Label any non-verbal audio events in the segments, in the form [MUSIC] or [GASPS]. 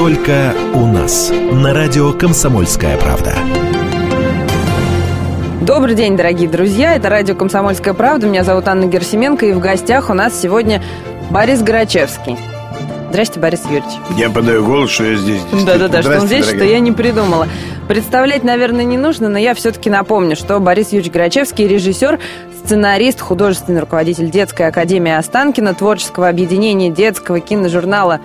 Только у нас. На радио «Комсомольская правда». Добрый день, дорогие друзья. Это радио «Комсомольская правда». Меня зовут Анна Герсименко. И в гостях у нас сегодня Борис Грачевский. Здрасте, Борис Юрьевич. Я подаю голос, что я здесь. Да-да-да, что он здесь, дорогие. что я не придумала. Представлять, наверное, не нужно, но я все-таки напомню, что Борис Юрьевич Грачевский – режиссер, сценарист, художественный руководитель детской академии Останкина, творческого объединения детского киножурнала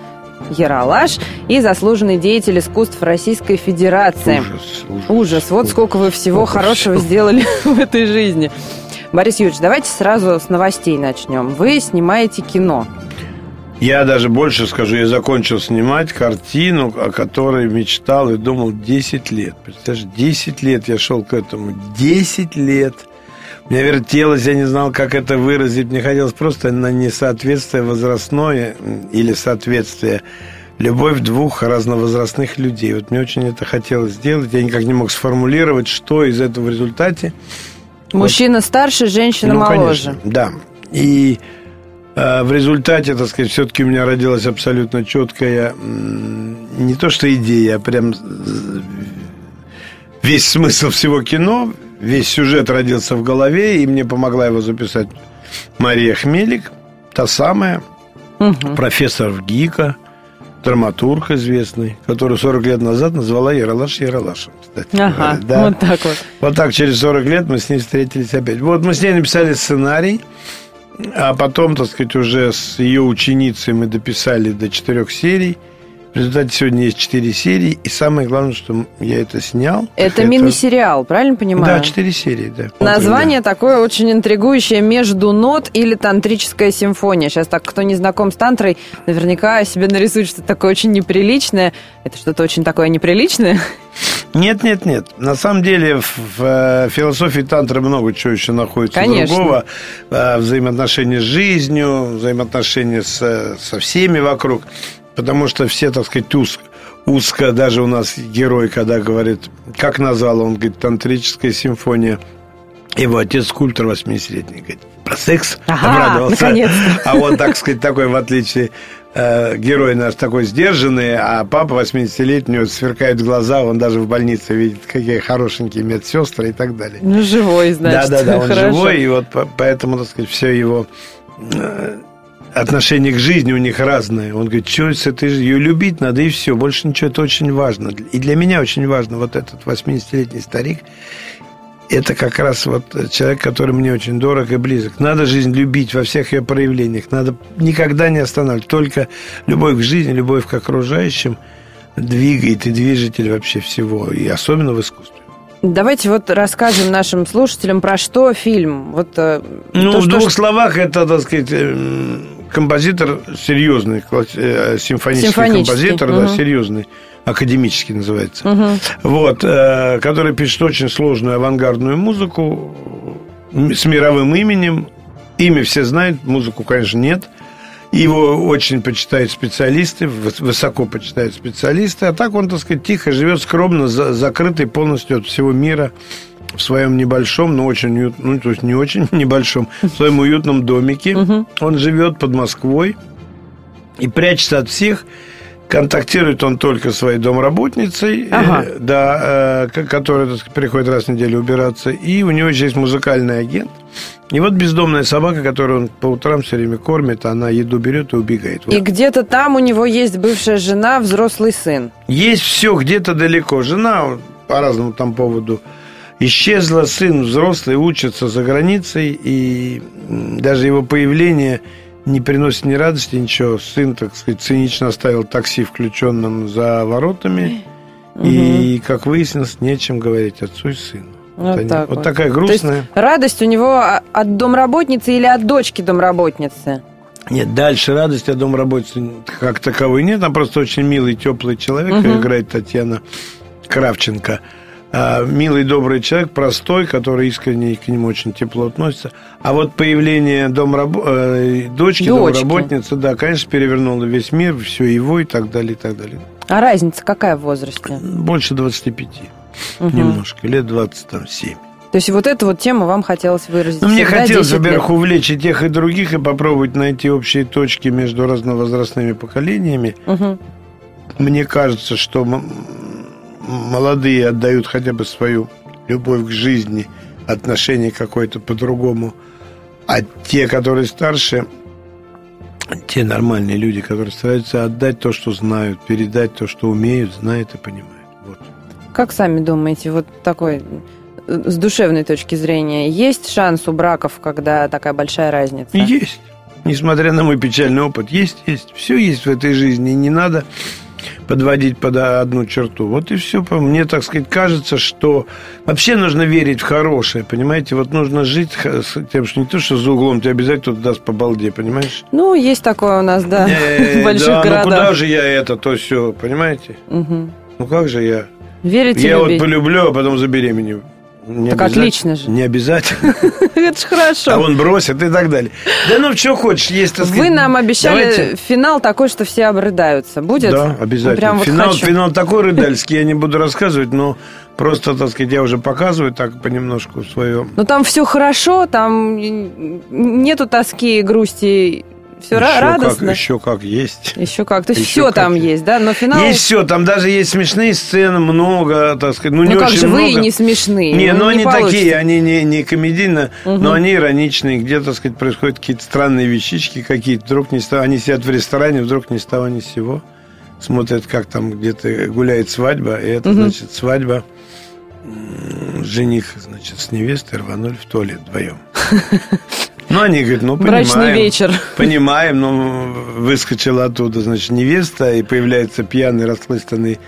Яралаш и заслуженный деятель искусств Российской Федерации. Ужас, ужас. Ужас. Вот сколько вы всего ужас. хорошего сделали [LAUGHS] в этой жизни. Борис Юрьевич, давайте сразу с новостей начнем. Вы снимаете кино. Я даже больше скажу, я закончил снимать картину, о которой мечтал и думал 10 лет. Представляешь, 10 лет я шел к этому. 10 лет. Мне вертелось, я не знал, как это выразить. Мне хотелось просто на несоответствие возрастное или соответствие любовь двух разновозрастных людей. Вот мне очень это хотелось сделать. Я никак не мог сформулировать, что из этого в результате. Мужчина вот. старше, женщина ну, моложе. Конечно, да. И а, в результате, так сказать, все-таки у меня родилась абсолютно четкая не то что идея, а прям весь смысл всего кино, весь сюжет родился в голове, и мне помогла его записать Мария Хмелик, та самая, угу. профессор в ГИКа, драматург известный, который 40 лет назад назвала Яралаш Яралашем, кстати. Ага, да. вот так вот. Вот так через 40 лет мы с ней встретились опять. Вот мы с ней написали сценарий, а потом, так сказать, уже с ее ученицей мы дописали до четырех серий. В результате сегодня есть четыре серии. И самое главное, что я это снял. Это мини-сериал, правильно понимаю? Да, четыре серии, да. Название да. такое очень интригующее «Между нот» или «Тантрическая симфония». Сейчас так, кто не знаком с тантрой, наверняка себе нарисует что-то такое очень неприличное. Это что-то очень такое неприличное? Нет, нет, нет. На самом деле в, в э, философии тантры много чего еще находится Конечно. другого. Э, взаимоотношения с жизнью, взаимоотношения с, со всеми вокруг. Потому что все, так сказать, узко, узко, даже у нас герой, когда говорит, как назвал, он говорит, тантрическая симфония. Его отец скульптор 80-летний, говорит, про секс ага, обрадовался. А он, так сказать, такой, в отличие э, герой наш такой сдержанный, а папа 80-летний, у сверкают глаза, он даже в больнице видит, какие хорошенькие медсестры и так далее. Ну, живой, значит. Да-да-да, он [LAUGHS] Хорошо. живой, и вот поэтому, так сказать, все его э, отношение к жизни у них разное. Он говорит, что с этой ее любить надо, и все, больше ничего, это очень важно. И для меня очень важно вот этот 80-летний старик, это как раз вот человек, который мне очень дорог и близок. Надо жизнь любить во всех ее проявлениях. Надо никогда не останавливать. Только любовь к жизни, любовь к окружающим двигает и движитель вообще всего. И особенно в искусстве. Давайте вот расскажем нашим слушателям, про что фильм. Вот, э, ну, то, в двух что... словах, это, так сказать, э, композитор серьезный, э, симфонический, симфонический. композитор, угу. да, серьезный академический называется. Угу. Вот, который пишет очень сложную авангардную музыку с мировым именем. Имя все знают, музыку, конечно, нет. Его очень почитают специалисты, высоко почитают специалисты, а так он, так сказать, тихо живет, скромно, закрытый полностью от всего мира в своем небольшом, но очень уютном, ну, то есть не очень [LAUGHS] небольшом, в своем уютном домике. Он живет под Москвой и прячется от всех, Контактирует он только с своей домработницей, ага. э, да, э, которая так сказать, приходит раз в неделю убираться. И у него еще есть музыкальный агент. И вот бездомная собака, которую он по утрам все время кормит, она еду берет и убегает. Вот. И где-то там у него есть бывшая жена, взрослый сын. Есть все где-то далеко. Жена по разному там поводу исчезла, сын взрослый, учится за границей, и даже его появление не приносит ни радости, ничего. Сын, так сказать, цинично оставил такси включенным за воротами. Угу. И, как выяснилось, нечем говорить отцу и сыну. Вот, вот, так вот. вот такая грустная. То есть радость у него от домработницы или от дочки домработницы? Нет, дальше радость от домработницы как таковой нет. Она просто очень милый, теплый человек. Угу. Играет Татьяна Кравченко. А, милый, добрый человек, простой, который искренне к нему очень тепло относится. А вот появление домрабо... э, дочки, дочки, домработницы, да, конечно, перевернуло весь мир, все его и так далее, и так далее. А разница какая в возрасте? Больше 25. Угу. Немножко, лет 27. То есть вот эту вот тему вам хотелось выразить? Ну, мне хотелось, во-первых, увлечь и тех, и других, и попробовать найти общие точки между разновозрастными поколениями. Угу. мне кажется, что молодые отдают хотя бы свою любовь к жизни, отношение какое-то по-другому. А те, которые старше, те нормальные люди, которые стараются отдать то, что знают, передать то, что умеют, знают и понимают. Вот. Как сами думаете, вот такой с душевной точки зрения, есть шанс у браков, когда такая большая разница? Есть. Несмотря на мой печальный опыт, есть, есть. Все есть в этой жизни. Не надо подводить под одну черту. Вот и все. Мне, так сказать, кажется, что вообще нужно верить в хорошее, понимаете? Вот нужно жить с тем, что не то, что за углом тебе обязательно даст по балде, понимаешь? Ну, есть такое у нас, да, [LAUGHS] в больших да, городах. ну куда же я это, то все, понимаете? Ну как же я? Верите, Я вот полюблю, а потом забеременю. Не так отлично же. Не обязательно. [LAUGHS] Это же хорошо. А он бросит и так далее. Да ну, что хочешь, есть, сказать. Вы нам обещали Давайте. финал такой, что все обрыдаются. Будет? Да, обязательно. Прям финал, вот финал такой [LAUGHS] рыдальский, я не буду рассказывать, но просто, так сказать, я уже показываю так понемножку свое. Ну, там все хорошо, там нету тоски, грусти, все еще радостно. Как, еще как есть. Еще как. То есть еще все там есть, да? Но финал... Есть все. Там даже есть смешные сцены, много, так сказать. Ну, ну не как очень же много. вы не смешные? Не, ну, ну не они получится. такие, они не, не комедийно, угу. но они ироничные. Где, так сказать, происходят какие-то странные вещички какие-то. Вдруг не стало... Они сидят в ресторане, вдруг не стало ни сего. Смотрят, как там где-то гуляет свадьба. И это, угу. значит, свадьба жених, значит, с невестой рванули в туалет вдвоем. [LAUGHS] Ну, они говорят, ну, понимаем. Брачный вечер. Понимаем, ну, выскочила оттуда, значит, невеста, и появляется пьяный, расхлыстанный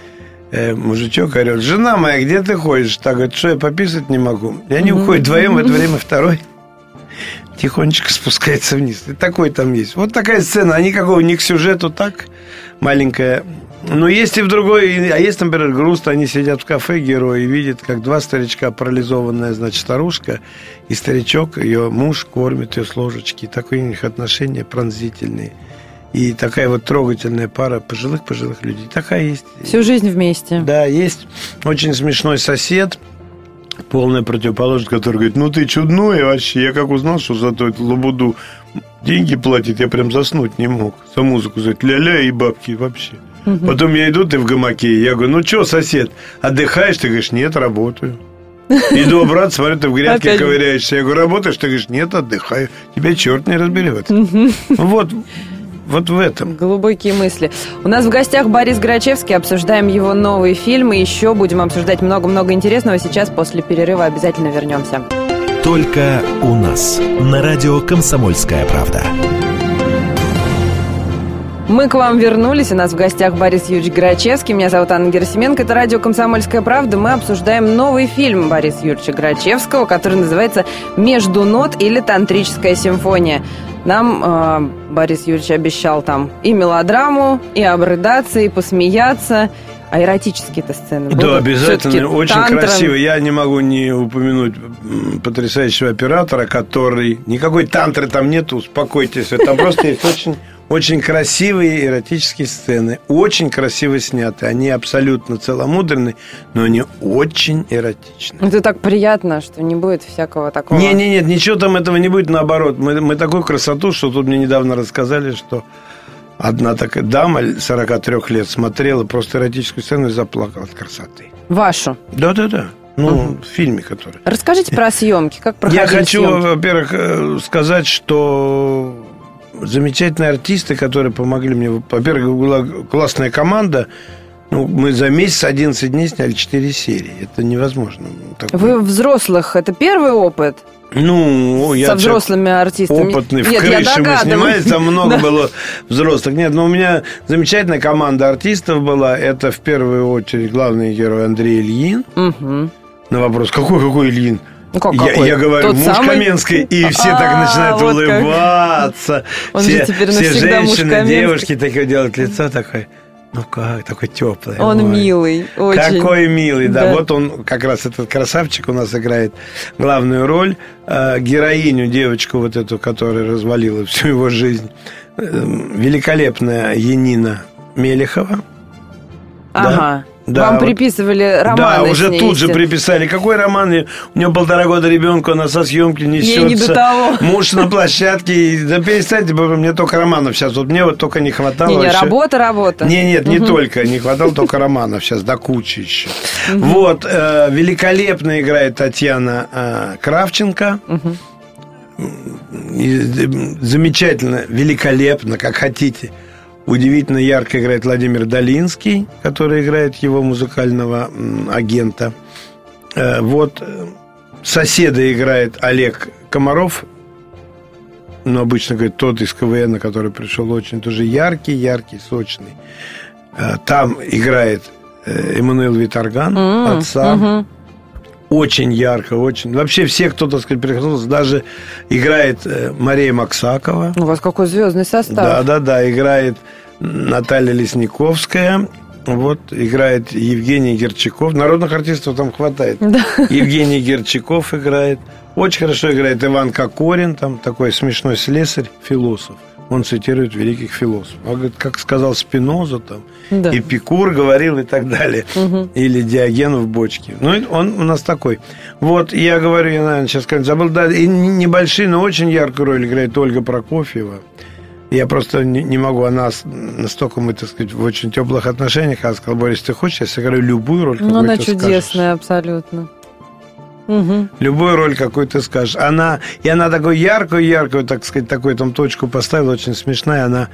э, мужичок, говорит, жена моя, где ты ходишь? Так, говорит, что я пописать не могу. И они уходят вдвоем, в это [LAUGHS] время второй тихонечко спускается вниз. И такой там есть. Вот такая сцена, а никакого ни к сюжету, так маленькая ну, есть и в другой, а есть, например, грустно, они сидят в кафе, герои, и видят, как два старичка, парализованная, значит, старушка, и старичок, ее муж кормит ее с ложечки, и такие у них отношения пронзительные. И такая вот трогательная пара пожилых-пожилых людей. Такая есть. Всю жизнь вместе. Да, есть очень смешной сосед, полная противоположность, который говорит, ну ты чудной вообще. Я как узнал, что за эту лабуду деньги платит, я прям заснуть не мог. За музыку сказать, ля-ля и бабки вообще. Угу. Потом я иду, ты в гамаке. Я говорю, ну что, сосед, отдыхаешь? Ты говоришь, нет, работаю. [LAUGHS] Иду обратно, смотрю, ты в грядке Опять. ковыряешься. Я говорю, работаешь? Ты говоришь, нет, отдыхаю. Тебя черт не разберет. Угу. Вот, вот в этом. Глубокие мысли. У нас в гостях Борис Грачевский. Обсуждаем его новые фильмы. Еще будем обсуждать много-много интересного. Сейчас после перерыва обязательно вернемся. Только у нас. На радио «Комсомольская правда». Мы к вам вернулись. У нас в гостях Борис Юрьевич Грачевский. Меня зовут Анна Герасименко. Это радио «Комсомольская правда». Мы обсуждаем новый фильм Бориса Юрьевича Грачевского, который называется «Между нот» или «Тантрическая симфония». Нам э, Борис Юрьевич обещал там и мелодраму, и обрыдаться, и посмеяться. А эротические-то сцены Да, обязательно. Очень тантром. красиво. Я не могу не упомянуть потрясающего оператора, который... Никакой тантры там нету, успокойтесь. Там просто есть очень очень красивые эротические сцены, очень красиво сняты. Они абсолютно целомудренные, но они очень эротичны. Это так приятно, что не будет всякого такого. Не, не, нет, ничего там этого не будет, наоборот. Мы, мы такую красоту, что тут мне недавно рассказали, что одна такая дама 43 лет смотрела просто эротическую сцену и заплакала от красоты. Вашу? Да, да, да. Ну, угу. в фильме, который. Расскажите про съемки, как проходили Я хочу, съемки? во-первых, э, сказать, что замечательные артисты, которые помогли мне. Во-первых, была классная команда. Ну, мы за месяц 11 дней сняли 4 серии. Это невозможно. Такой... Вы взрослых, это первый опыт? Ну, я со взрослыми артистами. Опытный, в Нет, крыше мы снимались, там [LAUGHS] много было взрослых. Нет, но у меня замечательная команда артистов была. Это в первую очередь главный герой Андрей Ильин. Угу. На вопрос, какой, какой Ильин? Ну, как, я, я говорю, Тот муж самый? Каменской, и все так а, начинают улыбаться. Он все, все женщины, девушки такие делают лицо такое. Ну как, такой теплый. Он ой. милый, очень. Какой милый, да. да. Вот он, как раз этот красавчик у нас играет главную роль. Э, героиню, девочку вот эту, которая развалила всю его жизнь. Э, великолепная Янина Мелехова. Ага. Да? Да, Вам приписывали романы. Да, уже тут же приписали. Какой роман? У него полтора года ребенка, она со съемки несется. не до того. Муж на площадке. Да перестаньте, мне только романов сейчас. Вот мне вот только не хватало. Не, не, еще... работа, работа. Не, нет, не угу. только. Не хватало только романов сейчас, до кучи еще. Угу. Вот, э, великолепно играет Татьяна э, Кравченко. Угу. Замечательно, великолепно, как хотите. Удивительно ярко играет Владимир Долинский, который играет его музыкального агента. Э, вот э, соседа играет Олег Комаров, но обычно говорит тот из КВН, который пришел очень тоже яркий, яркий, сочный. Э, там играет Эммануил Виторган, mm-hmm. отца. Mm-hmm. Очень ярко, очень. Вообще все, кто, так сказать, прикоснулся, даже играет Мария Максакова. У вас какой звездный состав. Да, да, да, играет Наталья Лесниковская. Вот играет Евгений Герчаков. Народных артистов там хватает. Да. Евгений Герчаков играет. Очень хорошо играет Иван Кокорин, там такой смешной слесарь, философ. Он цитирует великих философов. Он говорит, как сказал Спиноза, там, да. Эпикур говорил и так далее. Угу. Или Диоген в бочке. Ну, он у нас такой. Вот, я говорю, я, наверное, сейчас забыл. Да, и небольшие, но очень яркую роль играет Ольга Прокофьева. Я просто не, не могу, она настолько мы, так сказать, в очень теплых отношениях. Она сказала, Борис, ты хочешь, я сыграю любую роль, Ну, она чудесная, скажешь. абсолютно. Угу. Любую роль, какую ты скажешь. Она, и она такую яркую-яркую, так сказать, такую там точку поставила, очень смешная. Она,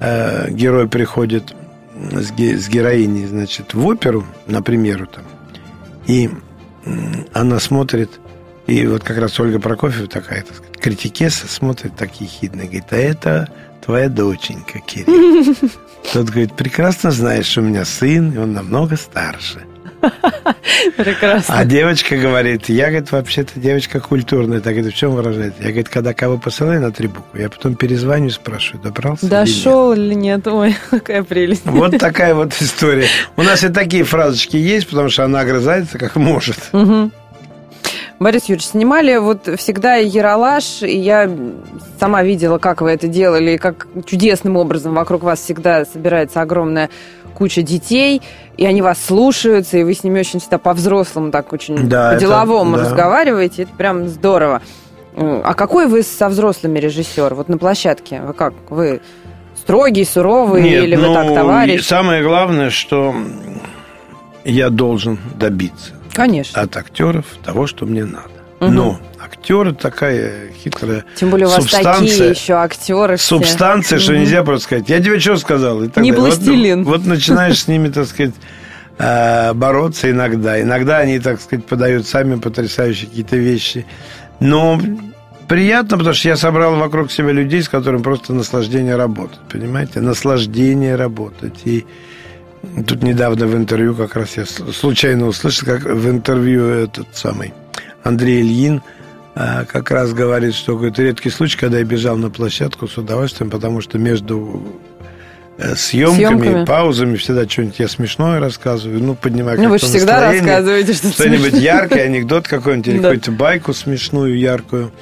э, герой приходит с, ге, с героиней, значит, в оперу, например, там, и э, она смотрит, и вот как раз Ольга Прокофьева такая, так сказать, критикеса смотрит так ехидно, говорит, а это твоя доченька, Кирилл. [LAUGHS] Тот говорит, прекрасно знаешь, что у меня сын, и он намного старше. [LAUGHS] Прекрасно. А девочка говорит, я, говорит, вообще-то девочка культурная. Так, говорит, в чем выражается? Я, говорит, когда кого посылаю на три буквы, я потом перезвоню и спрашиваю, добрался Дошел или нет? Ой, [LAUGHS] какая прелесть. Вот [LAUGHS] такая вот история. У нас и такие фразочки есть, потому что она огрызается как может. Угу. Борис Юрьевич, снимали вот всегда Яралаш, и я сама видела, как вы это делали, и как чудесным образом вокруг вас всегда собирается огромная куча детей, и они вас слушаются, и вы с ними очень всегда по-взрослому, так очень да, по-деловому да. разговариваете. Это прям здорово. А какой вы со взрослыми режиссер? Вот на площадке вы как? Вы строгий, суровый, Нет, или ну, вы так товарищ? Самое главное, что я должен добиться Конечно. от актеров того, что мне надо. Угу. Но актеры такая хитрая Тем более у вас такие еще актеры. Все. Субстанция, угу. что нельзя просто сказать. Я тебе что сказал? И так Не далее. пластилин. Вот, вот начинаешь с ними, так сказать, э, бороться иногда. Иногда они, так сказать, подают сами потрясающие какие-то вещи. Но приятно, потому что я собрал вокруг себя людей, с которыми просто наслаждение работать. Понимаете? Наслаждение работать. И Тут недавно в интервью как раз я случайно услышал, как в интервью этот самый Андрей Ильин а, как раз говорит, что это редкий случай, когда я бежал на площадку с удовольствием, потому что между э, съемками, съемками. паузами всегда что-нибудь я смешное рассказываю, ну, поднимаю Ну, вы же всегда рассказываете что-то Что-нибудь яркое, анекдот какой-нибудь, или какую-то байку смешную, яркую.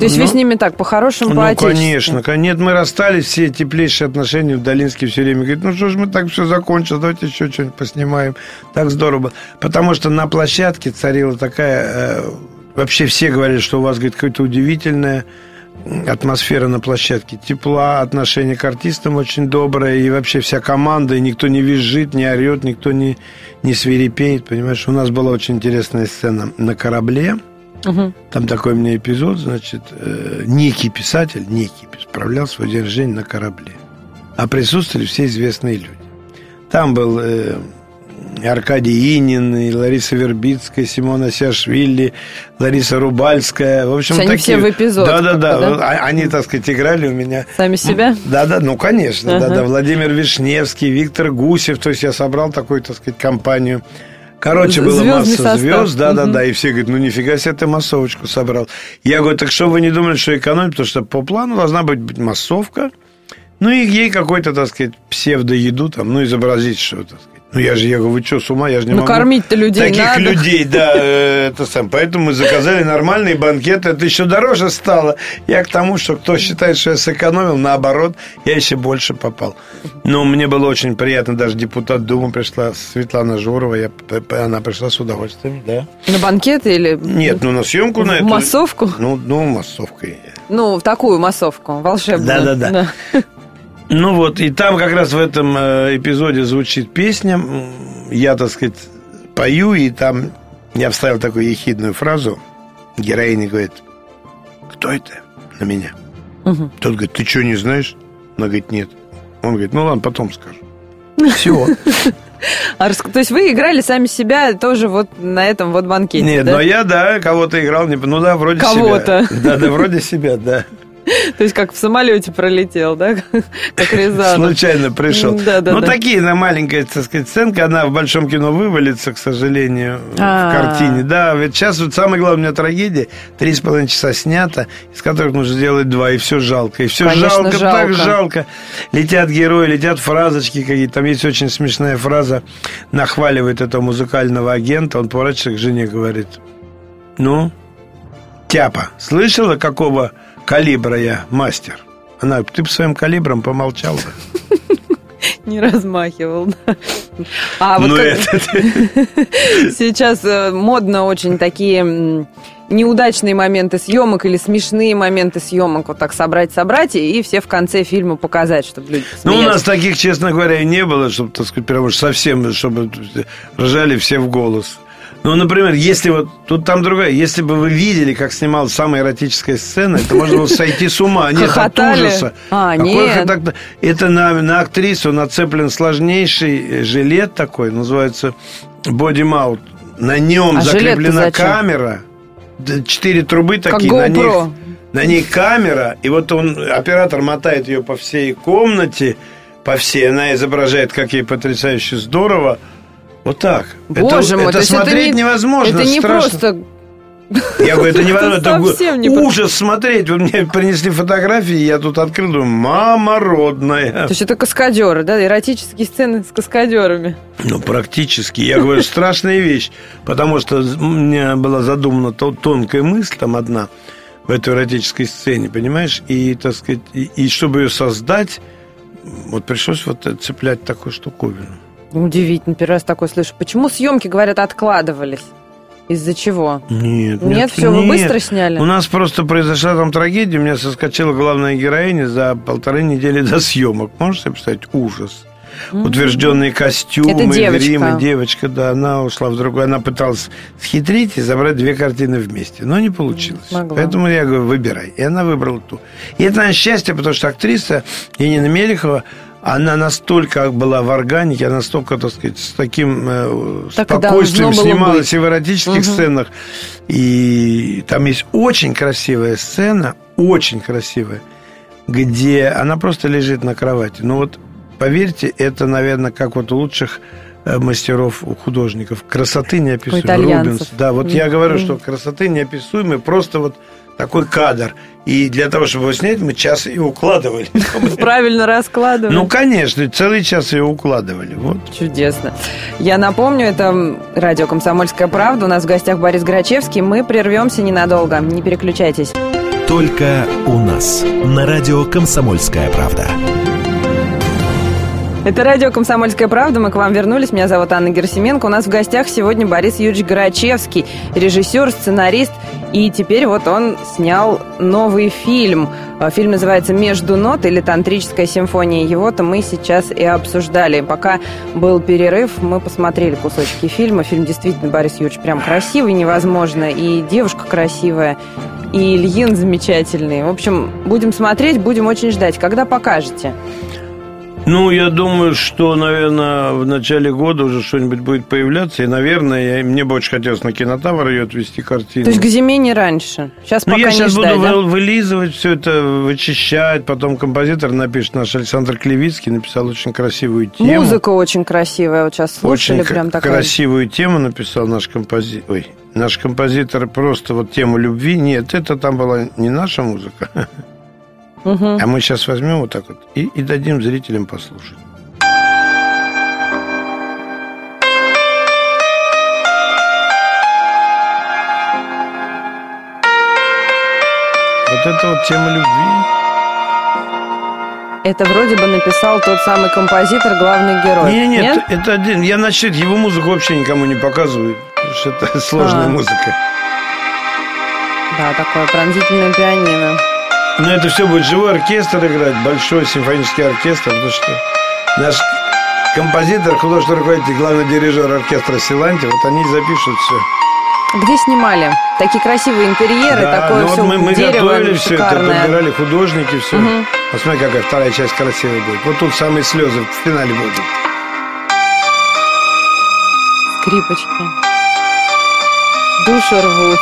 То есть ну, вы с ними так, по-хорошему, Ну, конечно, нет, мы расстались, все теплейшие отношения, в Долинский все время говорит, ну что ж мы так все закончили, давайте еще что-нибудь поснимаем. Так здорово. Потому что на площадке царила такая... Э, вообще все говорят, что у вас, говорит, какая-то удивительная атмосфера на площадке, тепла, отношение к артистам очень доброе, и вообще вся команда, и никто не визжит, не орет, никто не, не свирепеет, понимаешь? У нас была очень интересная сцена на корабле, Угу. Там такой меня эпизод, значит, э, некий писатель, некий, справлял свой день рождения на корабле. А присутствовали все известные люди. Там был э, Аркадий Инин, и Лариса Вербицкая, Симона Сиашвили, Лариса Рубальская. В общем, такие... они все в эпизод. Да-да-да. да? А, они, так сказать, играли у меня. Сами себя? Да-да, ну, конечно. Да-да. Владимир Вишневский, Виктор Гусев. То есть я собрал такую, так сказать, компанию Короче, было масса состав. звезд, да, да, да, и все говорят, ну нифига себе ты массовочку собрал. Я говорю, так что вы не думали, что экономить, потому что по плану должна быть массовка, ну и ей какой-то, так сказать, псевдоеду там, ну изобразить что, так сказать. Ну, я же, я говорю, вы что, с ума? Я же не ну, могу... кормить-то людей Таких надо. людей, да, э, это сам. Поэтому мы заказали нормальный банкет. Это еще дороже стало. Я к тому, что кто считает, что я сэкономил, наоборот, я еще больше попал. Но мне было очень приятно. Даже депутат Думы пришла, Светлана Журова. Я, она пришла с удовольствием, да. На банкет или... Нет, ну на съемку на эту. массовку? Ну, ну, массовкой. Ну, в такую массовку, волшебную. Да-да-да. Ну вот, и там как раз в этом э, эпизоде звучит песня. Я, так сказать, пою, и там я вставил такую ехидную фразу. Героиня говорит, кто это на меня? Угу. Тот говорит, ты что, не знаешь? Она говорит, нет. Он говорит, ну ладно, потом скажу. [LAUGHS] Все. А, то есть вы играли сами себя тоже вот на этом вот банкете, Нет, да? но я, да, кого-то играл, ну да, вроде Кого-то. себя. Да, да, вроде себя, да. [LAUGHS] То есть как в самолете пролетел, да? [LAUGHS] Как Рязанов. Случайно пришел. Да, да, ну, да. такие, на маленькая, так сказать, сценка, она в большом кино вывалится, к сожалению, А-а-а. в картине. Да, ведь сейчас вот самая главная у меня трагедия, три с половиной часа снято, из которых нужно сделать два, и все жалко. И все Конечно, жалко, жалко. так жалко. Летят герои, летят фразочки какие-то. Там есть очень смешная фраза, нахваливает этого музыкального агента, он поворачивается к жене говорит, ну, тяпа, слышала, какого калибра я мастер? Она, ты бы своим калибром помолчал бы. Не размахивал, да. А вот Ну, [LAUGHS] сейчас э, модно очень такие неудачные моменты съемок или смешные моменты съемок вот так собрать-собрать и и все в конце фильма показать, чтобы люди Ну, у нас таких, честно говоря, и не было, чтобы, так сказать, прям уж совсем, чтобы ржали все в голос. Ну, например, если вот, тут там другая, если бы вы видели, как снималась самая эротическая сцена, это можно было сойти с ума. Нет, от ужаса. А, Какой нет. Это на, на актрису нацеплен сложнейший жилет такой, называется бодимаут. На нем А закреплена камера, четыре трубы такие, на них на ней камера, и вот он, оператор мотает ее по всей комнате, по всей, она изображает, как ей потрясающе здорово. Вот так. Боже это, мой, это смотреть это не, невозможно. Это не страшно. просто... Я говорю, это невозможно. [LAUGHS] Это совсем не ужас смотреть. Вы мне принесли фотографии, я тут открыл, думаю, мама родная. То есть это каскадеры, да, эротические сцены с каскадерами. Ну, практически. Я говорю, страшная вещь. Потому что у меня была задумана то- тонкая мысль там одна в этой эротической сцене, понимаешь? И, так сказать, и, и чтобы ее создать, вот пришлось вот цеплять такую штуковину. Удивительно, первый раз такое слышу. Почему съемки, говорят, откладывались? Из-за чего? Нет, Нет, всё, вы быстро сняли? У нас просто произошла там трагедия. У меня соскочила главная героиня за полторы недели до съемок. Можешь себе представить? Ужас. Утвержденные костюмы, Это девочка. гримы. Девочка, да, она ушла в другую. Она пыталась схитрить и забрать две картины вместе. Но не получилось. смогла. Поэтому я говорю, выбирай. И она выбрала ту. И это, наверное, счастье, потому что актриса Енина Мелехова, она настолько была в органике, она настолько, так сказать, с таким э, Так спокойствием снималась и в эротических Мгм. сценах. И там есть очень красивая сцена, очень красивая, где она просто лежит на кровати. Ну вот, поверьте, это, наверное, как вот у лучших э, мастеров, художников. Красоты неописуемой. Рубенс. Да, вот я говорю, что красоты неописуемой, просто вот такой кадр. И для того, чтобы его снять, мы час и укладывали. [LAUGHS] Правильно раскладывали. Ну, конечно, целый час ее укладывали. Вот. Чудесно. Я напомню, это радио «Комсомольская правда». У нас в гостях Борис Грачевский. Мы прервемся ненадолго. Не переключайтесь. Только у нас. На радио «Комсомольская правда». Это радио «Комсомольская правда». Мы к вам вернулись. Меня зовут Анна Герсименко. У нас в гостях сегодня Борис Юрьевич Грачевский, режиссер, сценарист. И теперь вот он снял новый фильм. А, Фильм называется «Между нот» или «Тантрическая симфония». Его-то мы сейчас и обсуждали. Пока был перерыв, мы посмотрели кусочки фильма. Фильм действительно, Борис Юрьевич, прям красивый невозможно. И девушка красивая, и Ильин замечательный. В общем, будем смотреть, будем очень ждать. Когда покажете? Ну, я думаю, что, наверное, в начале года уже что-нибудь будет появляться. И, наверное, я, мне бы очень хотелось на кинотавр ее отвести картину. То есть к зиме не раньше. Сейчас ну, пока я не сейчас ждать, буду да? вы- вылизывать все это, вычищать. Потом композитор напишет, наш Александр Клевицкий написал очень красивую тему. Музыка очень красивая. Вот сейчас слушали, Очень прям такая. красивую тему написал наш композитор. Ой, наш композитор просто вот тему любви. Нет, это там была не наша музыка. [LAUGHS] Угу. А мы сейчас возьмем вот так вот и, и дадим зрителям послушать. Вот это вот тема любви. Это вроде бы написал тот самый композитор, главный герой. Не, нет, нет? это один. Я, значит, его музыку вообще никому не показываю, потому что это [LAUGHS] сложная а. музыка. Да, такое пронзительное пианино. Но это все будет живой оркестр играть, большой симфонический оркестр, потому что наш композитор, художественный руководитель, главный дирижер оркестра Силанти, вот они запишут все. Где снимали? Такие красивые интерьеры, да, такое ну все вот мы, мы дерево готовили все это, подбирали художники, все. Угу. Посмотри, какая вторая часть красивая будет. Вот тут самые слезы в финале будут. Скрипочки. Душу рвут.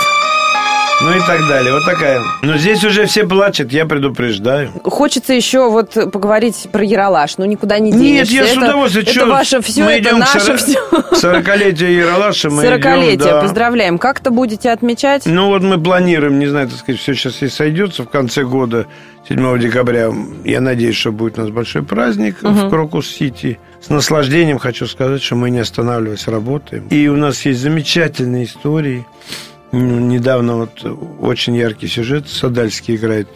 Ну и так далее. Вот такая. Но здесь уже все плачут, я предупреждаю. Хочется еще вот поговорить про Яралаш. Ну, никуда не денешься. Нет, я с удовольствием. Это, это ваше все, мы это наше 40, все. 40-летие Яралаша мы 40-летие, да. поздравляем. Как-то будете отмечать? Ну, вот мы планируем, не знаю, так сказать, все сейчас и сойдется в конце года, 7 декабря. Я надеюсь, что будет у нас большой праздник угу. в Крокус-Сити. С наслаждением хочу сказать, что мы не останавливаясь работаем. И у нас есть замечательные истории – недавно вот очень яркий сюжет. Садальский играет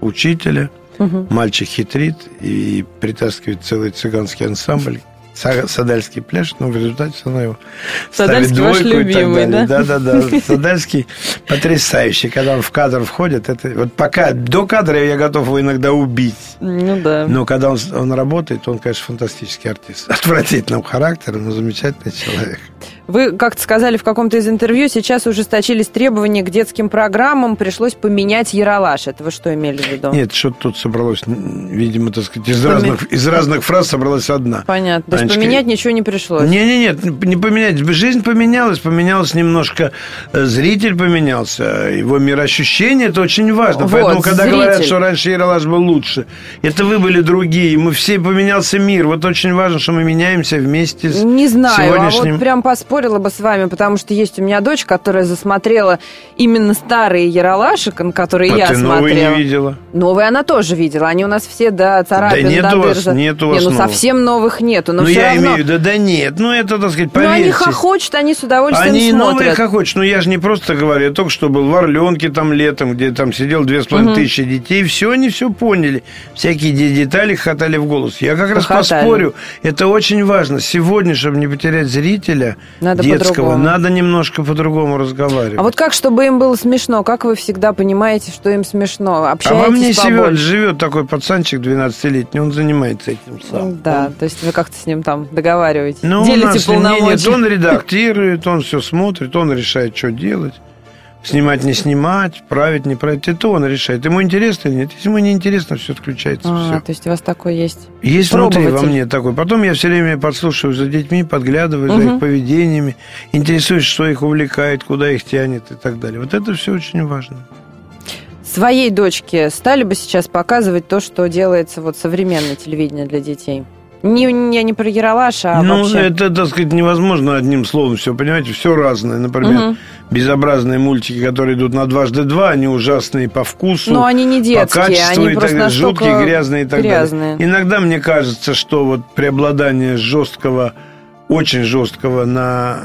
учителя. Угу. Мальчик хитрит и притаскивает целый цыганский ансамбль. Садальский пляшет, но в результате она его Садальский ставит двойку ваш любимый, и так далее. да? Да, да, да. Садальский потрясающий. Когда он в кадр входит, это вот пока до кадра я готов его иногда убить. Ну да. Но когда он, он работает, он, конечно, фантастический артист. [LAUGHS] Отвратительного характера, но замечательный человек. Вы как-то сказали в каком-то из интервью, сейчас ужесточились требования к детским программам, пришлось поменять Яралаш. Это вы что имели в виду? Нет, что тут собралось, видимо, так сказать, из, Помен... разных, из разных фраз собралась одна. Понятно. То есть Анечка... поменять ничего не пришлось? Не, не, нет, не поменять. Жизнь поменялась, поменялась немножко, э, зритель поменялся, его мироощущение, это очень важно. Вот, Поэтому, когда зритель. говорят, что раньше Яралаш был лучше, это вы были другие, мы все, поменялся мир. Вот очень важно, что мы меняемся вместе с Не знаю, сегодняшним... а вот прям поспорила бы с вами, потому что есть у меня дочь, которая засмотрела именно старые Яралаши, которые а я ты смотрела. новые не видела? Новые она тоже видела. Они у нас все до царапин, да нет у вас, нет у вас не, ну новых. совсем новых нету. Но ну я равно... имею в виду, да нет. Ну это, так сказать, поверьте. Ну они хохочут, они с удовольствием они смотрят. Они новые хохочут. Ну я же не просто говорю, я только что был в Орленке там летом, где там сидел две с половиной тысячи детей. Все они все поняли. Всякие детали хватали в голос. Я как раз поспорю. Это очень важно. Сегодня, чтобы не потерять зрителя Надо детского, надо немножко по-другому разговаривать. А вот как, чтобы им было смешно? Как вы всегда понимаете, что им смешно? Общаетесь а во мне живет, живет такой пацанчик 12-летний, он занимается этим сам. Да, он... то есть вы как-то с ним там договариваетесь, ну, делите у нас, полномочия. Нет, он редактирует, он все смотрит, он решает, что делать снимать, не снимать, править, не править. Это он решает. Ему интересно или нет. Если ему не интересно, все отключается. А, все. то есть у вас такой есть Есть внутри во мне такой. Потом я все время подслушиваю за детьми, подглядываю угу. за их поведениями, интересуюсь, что их увлекает, куда их тянет и так далее. Вот это все очень важно. Своей дочке стали бы сейчас показывать то, что делается вот современное телевидение для детей? Не, не, не про Яралаш, а ну, вообще... это, так сказать, невозможно одним словом все, понимаете, все разное. Например, угу. безобразные мультики, которые идут на дважды два, они ужасные по вкусу, Но они не детские, по качеству они и так далее, жуткие, грязные и так грязные. далее. Иногда мне кажется, что вот преобладание жесткого, очень жесткого на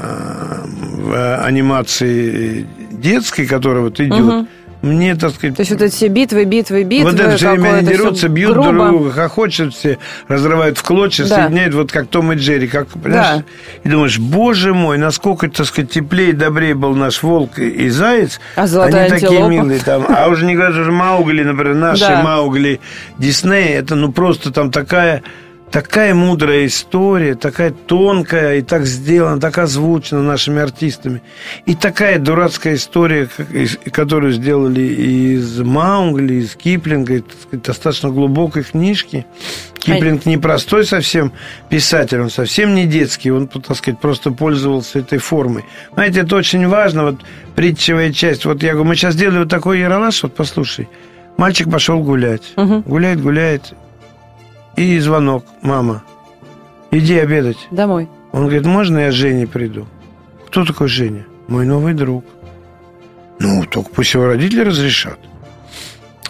э, анимации детской, которая вот идет, угу мне, так сказать... То есть вот эти все битвы, битвы, битвы... Вот это все время они дерутся, бьют грубо. друг друга, хохочут все, разрывают в клочья, да. соединяют, вот как Том и Джерри, как, понимаешь? Да. И думаешь, боже мой, насколько, так сказать, теплее и добрее был наш волк и заяц. А золотая Они антилопа. такие милые там. А уже не говоря, уже Маугли, например, наши да. Маугли Диснея, это ну просто там такая такая мудрая история, такая тонкая и так сделана, так озвучена нашими артистами. И такая дурацкая история, которую сделали из Маунгли, из Киплинга, сказать, достаточно глубокой книжки. Киплинг не простой совсем писатель, он совсем не детский, он, так сказать, просто пользовался этой формой. Знаете, это очень важно, вот притчевая часть. Вот я говорю, мы сейчас делали вот такой яролаж, вот послушай. Мальчик пошел гулять. Угу. Гуляет, гуляет и звонок. Мама, иди обедать. Домой. Он говорит, можно я с Женей приду? Кто такой Женя? Мой новый друг. Ну, только пусть его родители разрешат.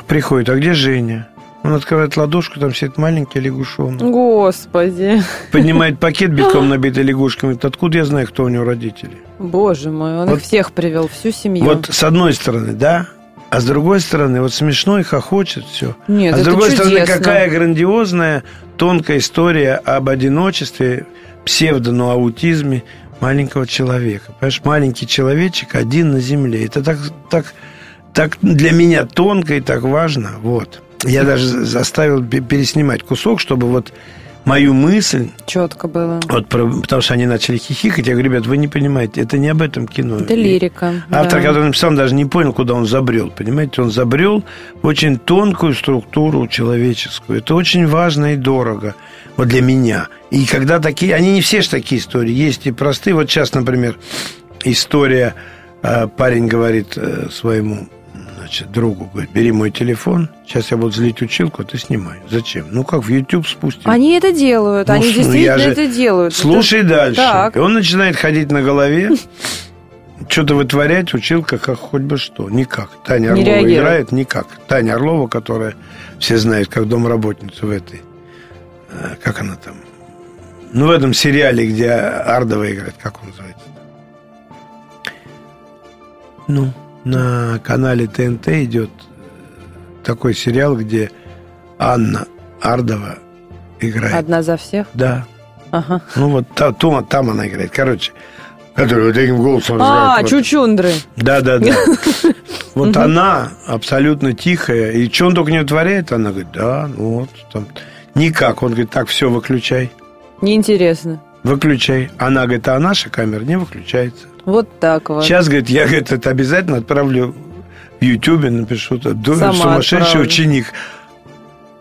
Приходит, а где Женя? Он открывает ладошку, там сидит маленький лягушонок. Господи. Поднимает пакет битком [LAUGHS] набитый лягушками. Откуда я знаю, кто у него родители? Боже мой, он вот, их всех привел, всю семью. Вот с одной стороны, да, А с другой стороны, вот смешно и хохочет все. Нет, а с другой чудесно. стороны, какая грандиозная, тонкая история об одиночестве, псевдоаутизме маленького человека. Понимаешь, маленький человечек один на земле. Это так, так, так для меня тонко и так важно. Вот. Я даже заставил переснимать кусок, чтобы вот мою мысль... Четко было. Вот, потому что они начали хихикать. Я говорю, ребят, вы не понимаете, это не об этом кино. Это лирика. Автор, да. который написал, даже не понял, куда он забрел. Понимаете, он забрел очень тонкую структуру человеческую. Это очень важно и дорого. Вот для меня. И когда такие... Они не все же такие истории. Есть и простые. Вот сейчас, например, история... Э, парень говорит э, своему значит, другу, говорит, бери мой телефон, сейчас я буду злить училку, а ты снимай. Зачем? Ну, как в YouTube спустим. Они это делают, ну, они ну, действительно же... это делают. Слушай это... дальше. Так. И он начинает ходить на голове, [LAUGHS] что-то вытворять, училка как хоть бы что. Никак. Таня Орлова реагирует. играет, никак. Таня Орлова, которая все знают, как домработница в этой... Э, как она там? Ну, в этом сериале, где Ардова играет, как он называется? Ну, на канале ТНТ идет такой сериал, где Анна Ардова играет. Одна за всех? Да. Ага. Ну вот та, то, там она играет. Короче, который вот таким голосом А, чучундры. Да, да, да. [LAUGHS] Вот она абсолютно тихая. И что он только не утворяет, она говорит, да, ну вот. Там. Никак. Он говорит, так, все, выключай. Неинтересно. Выключай. Она говорит, а наша камера не выключается. Вот так вот. Сейчас, говорит, я говорит, это обязательно отправлю в Ютубе, напишу, Сама сумасшедший отправлю. ученик.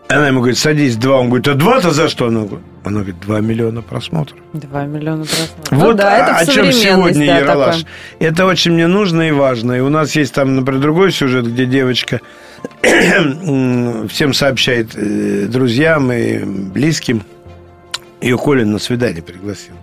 Она ему говорит, садись, два. Он говорит, а два-то за что? Она, она говорит, два миллиона просмотров. Два миллиона просмотров. Вот ну, да, это о чем сегодня да, Ералаш. Такое. Это очень мне нужно и важно. И у нас есть там, например, другой сюжет, где девочка [CLEARS THROAT] всем сообщает э, друзьям и близким. Ее Колин на свидание пригласил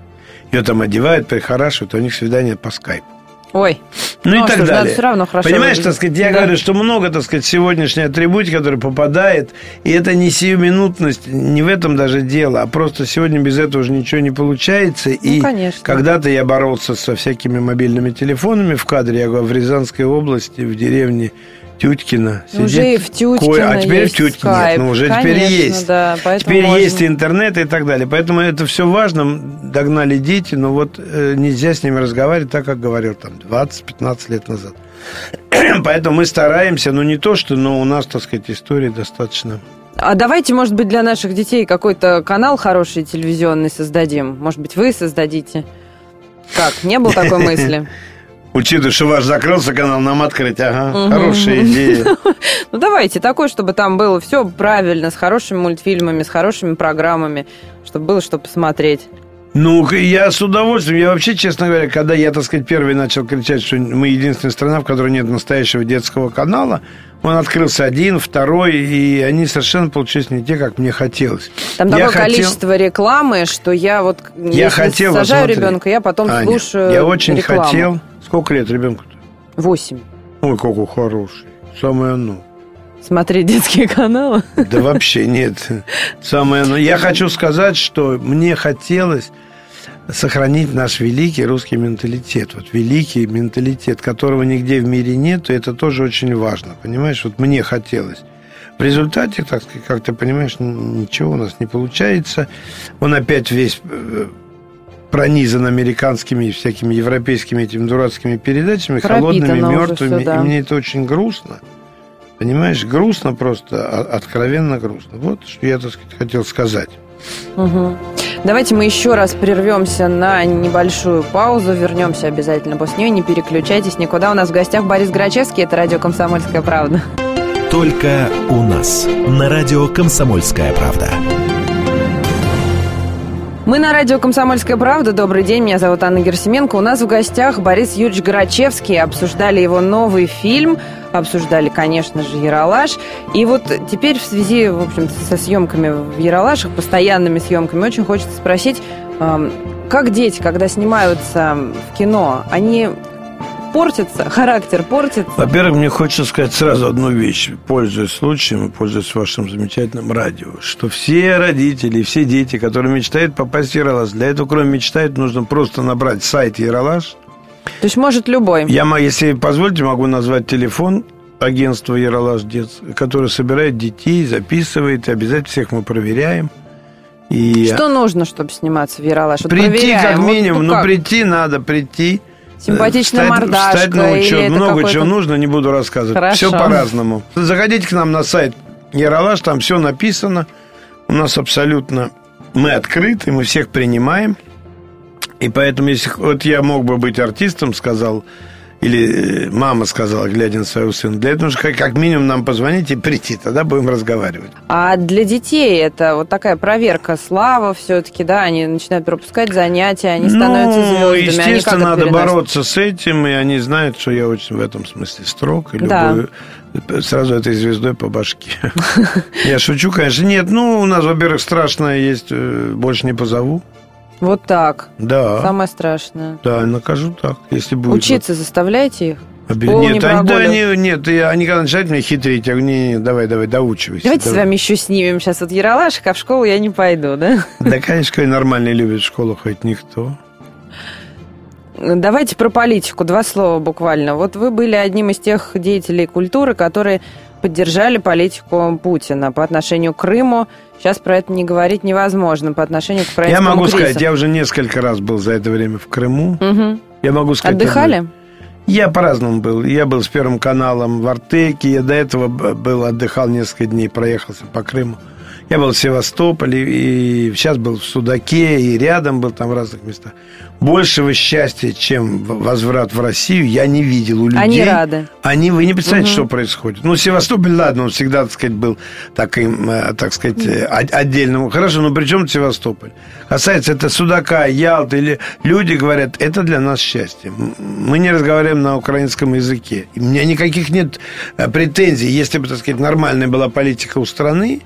ее там одевают, прихорашивают, у них свидание по скайпу. Ой. Ну, ну и так далее. Все равно хорошо Понимаешь, так сказать, я да. говорю, что много, так сказать, сегодняшней атрибутики, которая попадает, и это не сиюминутность, не в этом даже дело, а просто сегодня без этого уже ничего не получается. Ну, и конечно. когда-то я боролся со всякими мобильными телефонами в кадре, я говорю, в Рязанской области, в деревне Тюткина. Уже и в Тюткино А теперь в Тюткине нет, ну уже Конечно, теперь есть. Да, теперь можно... есть интернет и так далее. Поэтому это все важно. Догнали дети, но вот э, нельзя с ними разговаривать так, как говорил там 20-15 лет назад. [CLEARS THROAT] Поэтому мы стараемся, но не то, что, но у нас, так сказать, истории достаточно а давайте, может быть, для наших детей какой-то канал хороший телевизионный создадим. Может быть, вы создадите. Как? Не было такой [LAUGHS] мысли? Учитывая, что ваш закрылся канал, нам открыть, ага, угу. хорошая идея. [LAUGHS] Ну, давайте такой, чтобы там было все правильно, с хорошими мультфильмами, с хорошими программами, чтобы было что посмотреть. Ну, я с удовольствием. Я вообще, честно говоря, когда я, так сказать, первый начал кричать, что мы единственная страна, в которой нет настоящего детского канала, он открылся один, второй, и они совершенно получились не те, как мне хотелось. Там такое хотел... количество рекламы, что я вот я хотел, сажаю ребенка, я потом Аня, слушаю Я очень рекламу. хотел Сколько лет ребенку-то? Восемь. Ой, какой хороший. Самое оно. Смотреть детские каналы? Да вообще нет. Самое оно. Я хочу сказать, что мне хотелось сохранить наш великий русский менталитет. Вот великий менталитет, которого нигде в мире нет, и это тоже очень важно. Понимаешь, вот мне хотелось. В результате, так сказать, как ты понимаешь, ничего у нас не получается. Он опять весь э, пронизан американскими и всякими европейскими этими дурацкими передачами, Пропитано холодными, мертвыми. Все, да. И мне это очень грустно. Понимаешь, грустно просто, а, откровенно грустно. Вот что я, так сказать, хотел сказать. Угу. Давайте мы еще раз прервемся на небольшую паузу. Вернемся обязательно после нее. Не переключайтесь никуда. У нас в гостях Борис Грачевский. Это радио «Комсомольская правда». Только у нас. На радио «Комсомольская правда». Мы на радио «Комсомольская правда». Добрый день, меня зовут Анна Герсименко. У нас в гостях Борис Юрьевич Грачевский. Обсуждали его новый фильм, обсуждали, конечно же, «Яралаш». И вот теперь в связи, в общем со съемками в «Яралашах», постоянными съемками, очень хочется спросить, как дети, когда снимаются в кино, они портится, [LAUGHS] характер портится? Во-первых, мне хочется сказать сразу одну вещь, пользуясь случаем пользуясь вашим замечательным радио, что все родители, все дети, которые мечтают попасть в Яралаш, для этого, кроме мечтают, нужно просто набрать сайт Яралаш. То есть может любой? Я, если позволите, могу назвать телефон агентство Яралаш Дец, которое собирает детей, записывает, и обязательно всех мы проверяем. И Что нужно, чтобы сниматься в Яралаш? Вот прийти проверяем. как минимум, вот, ну, ну прийти надо, прийти. Симпатичная встать, мордашка. Встать на учет. Много чего нужно, не буду рассказывать. Хорошо. Все по-разному. Заходите к нам на сайт Яралаш, там все написано. У нас абсолютно... Мы открыты, мы всех принимаем. И поэтому, если вот я мог бы быть артистом, сказал или э, мама сказала, глядя на своего сына, для этого нужно как минимум нам позвонить и прийти, тогда будем разговаривать. А для детей это вот такая проверка слава все-таки, да, они начинают пропускать занятия, они становятся ну, звездами. естественно, надо бороться с этим, и они знают, что я очень в этом смысле строг, и да. любую сразу этой звездой по башке. [LAUGHS] Я шучу, конечно. Нет, ну, у нас, во-первых, страшное есть, э, больше не позову. Вот так. Да. Самое страшное. Да, накажу так, если будет. Учиться заставляете их? Нет, они, да, они, нет, они когда начинают меня хитрить, я говорю, не, не, давай, давай, доучивайся. Давайте давай. с вами еще снимем сейчас вот Яралашек, а в школу я не пойду, да? Да, конечно, нормально любит в школу хоть никто. Давайте про политику, два слова буквально. Вот вы были одним из тех деятелей культуры, которые поддержали политику Путина по отношению к Крыму. Сейчас про это не говорить невозможно по отношению к украинскому Я могу кризису. сказать, я уже несколько раз был за это время в Крыму. Угу. Я могу сказать... Отдыхали? Я по-разному был. Я был с Первым каналом в Артеке. Я до этого был, отдыхал несколько дней, проехался по Крыму. Я был в Севастополе, и сейчас был в Судаке, и рядом был там в разных местах. Большего счастья, чем возврат в Россию, я не видел у людей. Они рады. Они, вы не представляете, угу. что происходит. Ну, Севастополь, ладно, он всегда, так сказать, был таким, э, так сказать, э, отдельным. Хорошо, но при чем Севастополь? Касается это Судака, Ялты, или люди говорят, это для нас счастье. Мы не разговариваем на украинском языке. У меня никаких нет э, претензий. Если бы, так сказать, нормальная была политика у страны,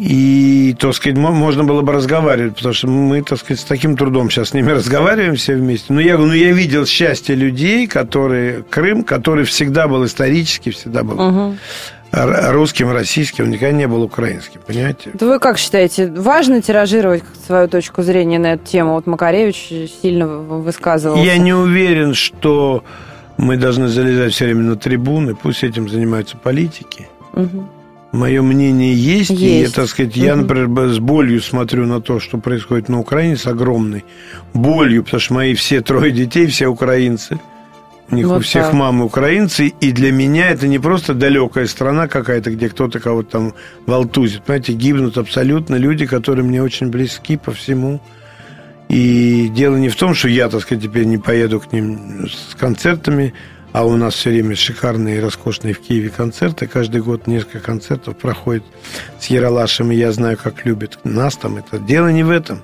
и, так сказать, можно было бы разговаривать, потому что мы, так сказать, с таким трудом сейчас с ними [LAUGHS] разговариваем все вместе. Но я, ну, я видел счастье людей, которые... Крым, который всегда был исторически, всегда был... Угу русским, российским, он никогда не был украинским, понимаете? Да вы как считаете, важно тиражировать свою точку зрения на эту тему? Вот Макаревич сильно высказывался. Я не уверен, что мы должны залезать все время на трибуны, пусть этим занимаются политики. Угу. Мое мнение есть, есть. и, так сказать, угу. я, например, с болью смотрю на то, что происходит на Украине, с огромной болью, потому что мои все трое детей, все украинцы. У них вот у всех так. мамы украинцы, и для меня это не просто далекая страна какая-то, где кто-то кого-то там волтузит. Понимаете, гибнут абсолютно люди, которые мне очень близки по всему. И дело не в том, что я, так сказать, теперь не поеду к ним с концертами, а у нас все время шикарные и роскошные в Киеве концерты. Каждый год несколько концертов проходит с Яралашем, и я знаю, как любят нас там. Это дело не в этом,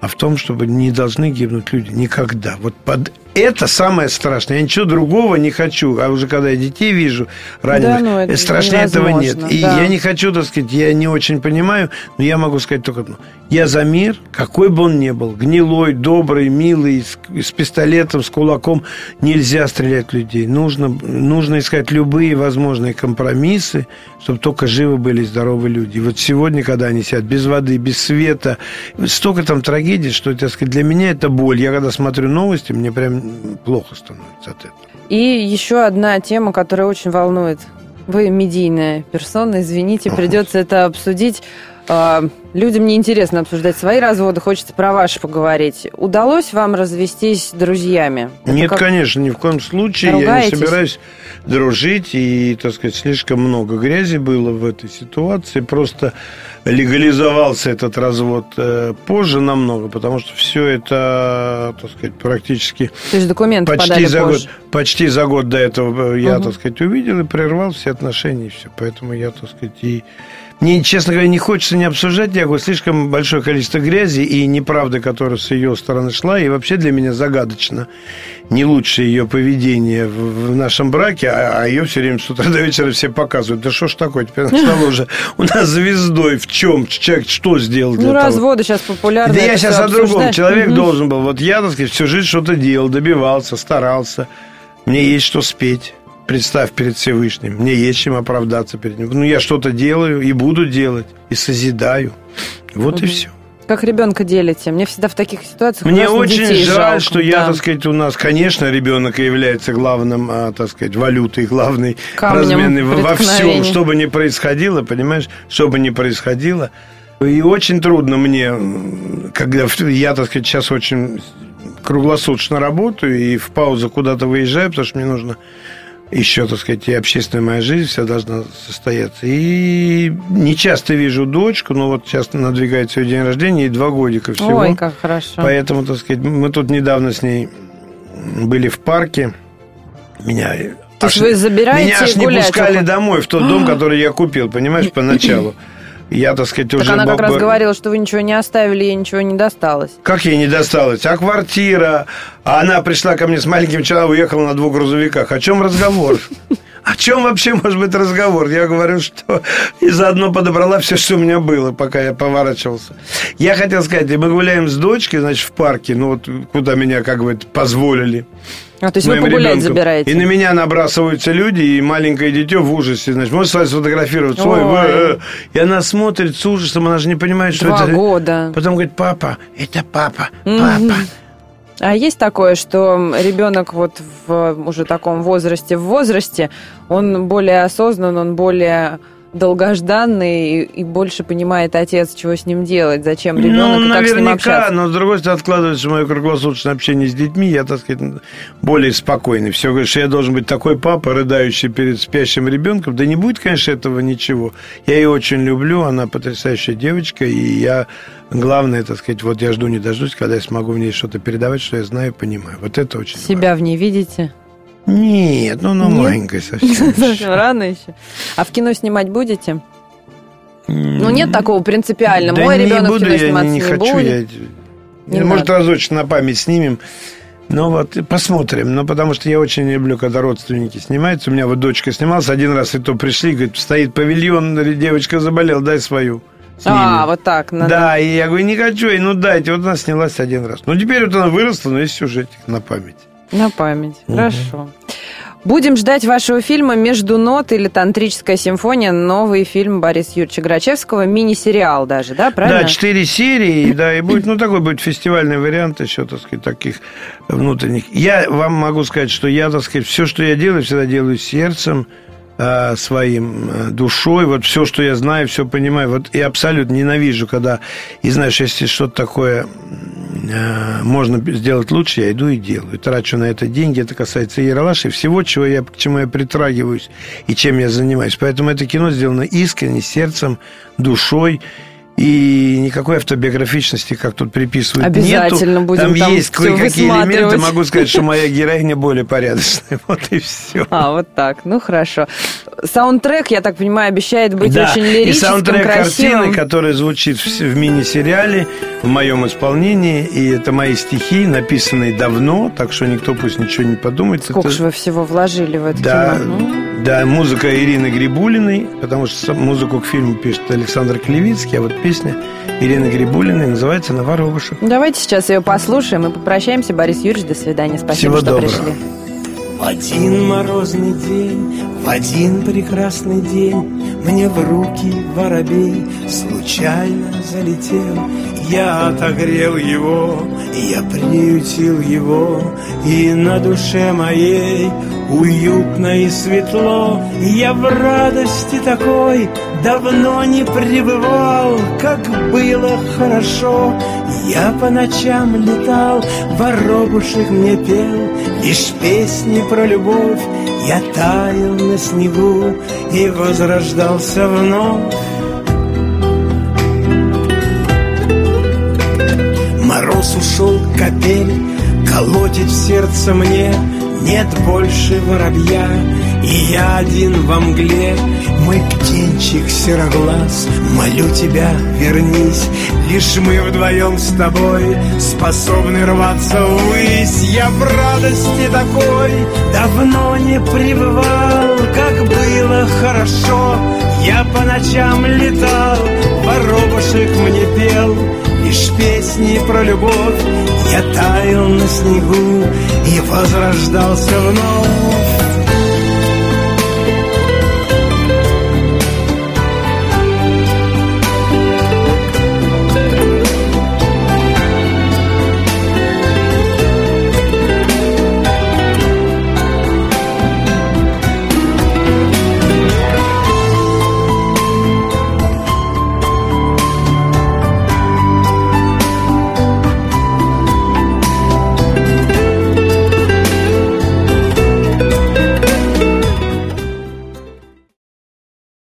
а в том, чтобы не должны гибнуть люди никогда. Вот под это самое страшное. Я ничего другого не хочу. А уже когда я детей вижу раненых, да, ну, это страшнее этого нет. И да. я не хочу, так сказать, я не очень понимаю, но я могу сказать только одно. Я за мир, какой бы он ни был, гнилой, добрый, милый, с, с пистолетом, с кулаком, нельзя стрелять в людей. Нужно, нужно искать любые возможные компромиссы, чтобы только живы были здоровы люди. И вот сегодня, когда они сидят без воды, без света, столько там трагедий, что, так сказать, для меня это боль. Я когда смотрю новости, мне прям плохо становится от этого. И еще одна тема, которая очень волнует. Вы медийная персона, извините, придется это обсудить. А, людям неинтересно обсуждать свои разводы, хочется про ваши поговорить. Удалось вам развестись с друзьями? Это Нет, как... конечно, ни в коем случае. Ругаетесь? Я не собираюсь дружить, и, так сказать, слишком много грязи было в этой ситуации. Просто легализовался этот развод э, позже намного, потому что все это, так сказать, практически... То есть документы почти за позже. год, Почти за год до этого я, угу. так сказать, увидел и прервал все отношения, и все. Поэтому я, так сказать, и мне, честно говоря, не хочется не обсуждать, говорю, слишком большое количество грязи и неправды, которая с ее стороны шла, и вообще для меня загадочно не лучшее ее поведение в, в нашем браке, а, а ее все время с утра [LAUGHS] до вечера все показывают. Да что ж такое, теперь она стала уже [LAUGHS] у нас звездой. В чем? Человек что сделал для ну, того? разводы сейчас популярны. Да я сейчас о другом. Человек угу. должен был. Вот я, так сказать, всю жизнь что-то делал, добивался, старался. Мне есть что спеть представь перед Всевышним, мне есть чем оправдаться перед ним. Ну, я что-то делаю и буду делать, и созидаю. Вот угу. и все. Как ребенка делите? Мне всегда в таких ситуациях Мне очень жаль, жалко. что я, да. так сказать, у нас, конечно, ребенок является главным, а, так сказать, валютой, главной разменной во всем, что бы ни происходило, понимаешь, что бы ни происходило. И очень трудно мне, когда я, так сказать, сейчас очень круглосуточно работаю и в паузу куда-то выезжаю, потому что мне нужно еще, так сказать, и общественная моя жизнь вся должна состояться. И не часто вижу дочку, но вот сейчас надвигается ее день рождения, и два годика всего. Ой, как хорошо. Поэтому, так сказать, мы тут недавно с ней были в парке. Меня то аж, вы забираете Меня аж не пускали домой, в тот дом, [GASPS] который я купил, понимаешь, поначалу. Я, так сказать, так уже... она как раз говорила, что вы ничего не оставили, ей ничего не досталось. Как ей не досталось? А квартира? А она пришла ко мне с маленьким человеком, уехала на двух грузовиках. О чем разговор? О чем вообще может быть разговор? Я говорю, что и заодно подобрала все, что у меня было, пока я поворачивался. Я хотел сказать, мы гуляем с дочкой, значит, в парке, ну вот куда меня, как бы, позволили. А, то есть вы погулять ребенком. забираете? И на меня набрасываются люди, и маленькое дитё в ужасе. Значит, можно с вами сфотографировать свой. Э, и она смотрит с ужасом, она же не понимает, что Два это... года. Потом говорит, папа, это папа, папа. А есть такое, что ребенок вот в уже таком возрасте, в возрасте, он более осознан, он более долгожданный и, больше понимает отец, чего с ним делать, зачем ребенок ну, и как с ним общаться. но с другой стороны, откладывается мое круглосуточное общение с детьми, я, так сказать, более спокойный. Все говорит, что я должен быть такой папа, рыдающий перед спящим ребенком. Да не будет, конечно, этого ничего. Я ее очень люблю, она потрясающая девочка, и я, главное, так сказать, вот я жду, не дождусь, когда я смогу в ней что-то передавать, что я знаю и понимаю. Вот это очень Себя важно. в ней видите? Нет, ну она маленькая [LAUGHS] совсем. Совсем рано еще. А в кино снимать будете? Ну, нет такого принципиально. Да Мой ребенок буду, кино сниматься не, не, хочу, будет. Я, не может, надо. разочек на память снимем. Ну вот, посмотрим. Ну, потому что я очень люблю, когда родственники снимаются. У меня вот дочка снималась один раз, и то пришли, говорит, стоит павильон, девочка заболела, дай свою. А, вот так. Надо. Да, и я говорю, не хочу, и ну дайте. Вот она снялась один раз. Ну, теперь вот она выросла, но есть сюжетик на память. На память. Угу. Хорошо. Будем ждать вашего фильма «Между нот» или «Тантрическая симфония». Новый фильм Бориса Юрьевича Грачевского. Мини-сериал даже, да, правильно? Да, четыре серии, да, и будет, ну, такой будет фестивальный вариант еще, так сказать, таких внутренних. Я вам могу сказать, что я, так сказать, все, что я делаю, всегда делаю сердцем, Э, своим э, душой, вот все, что я знаю, все понимаю, вот и абсолютно ненавижу, когда, и знаешь, если что-то такое э, можно сделать лучше, я иду и делаю, трачу на это деньги, это касается Ералаша, и всего, чего я, к чему я притрагиваюсь и чем я занимаюсь, поэтому это кино сделано искренне, сердцем, душой, и никакой автобиографичности, как тут приписывают, Обязательно нету. будем там, там есть кое-какие элементы. Могу сказать, что моя [LAUGHS] героиня более порядочная. [LAUGHS] Вот и все. А, вот так. Ну, хорошо. Саундтрек, я так понимаю, обещает быть да. очень лирическим, и саундтрек красивым. картины, который звучит в, в мини-сериале в моем исполнении. И это мои стихи, написанные давно, так что никто пусть ничего не подумает. Сколько это... же вы всего вложили в это да, кино? Ну. Да, музыка Ирины Грибулиной, потому что музыку к фильму пишет Александр Клевицкий, а вот песня Ирины Грибулиной называется «На воробушек». Давайте сейчас ее послушаем и попрощаемся. Борис Юрьевич, до свидания. Спасибо, Всего что доброго. пришли. В один морозный день, в один прекрасный день Мне в руки воробей случайно залетел Я отогрел его, я приютил его И на душе моей уютно и светло Я в радости такой давно не пребывал. Как было хорошо, я по ночам летал Воробушек мне пел лишь песни про любовь Я таял на снегу и возрождался вновь. Мороз ушел, капель, колотит сердце мне Нет больше воробья, и я один во мгле. Мой птенчик сероглаз, молю тебя, вернись. Лишь мы вдвоем с тобой способны рваться ввысь. Я в радости такой давно не пребывал. Как было хорошо, я по ночам летал. Воробушек мне пел лишь песни про любовь Я таял на снегу и возрождался вновь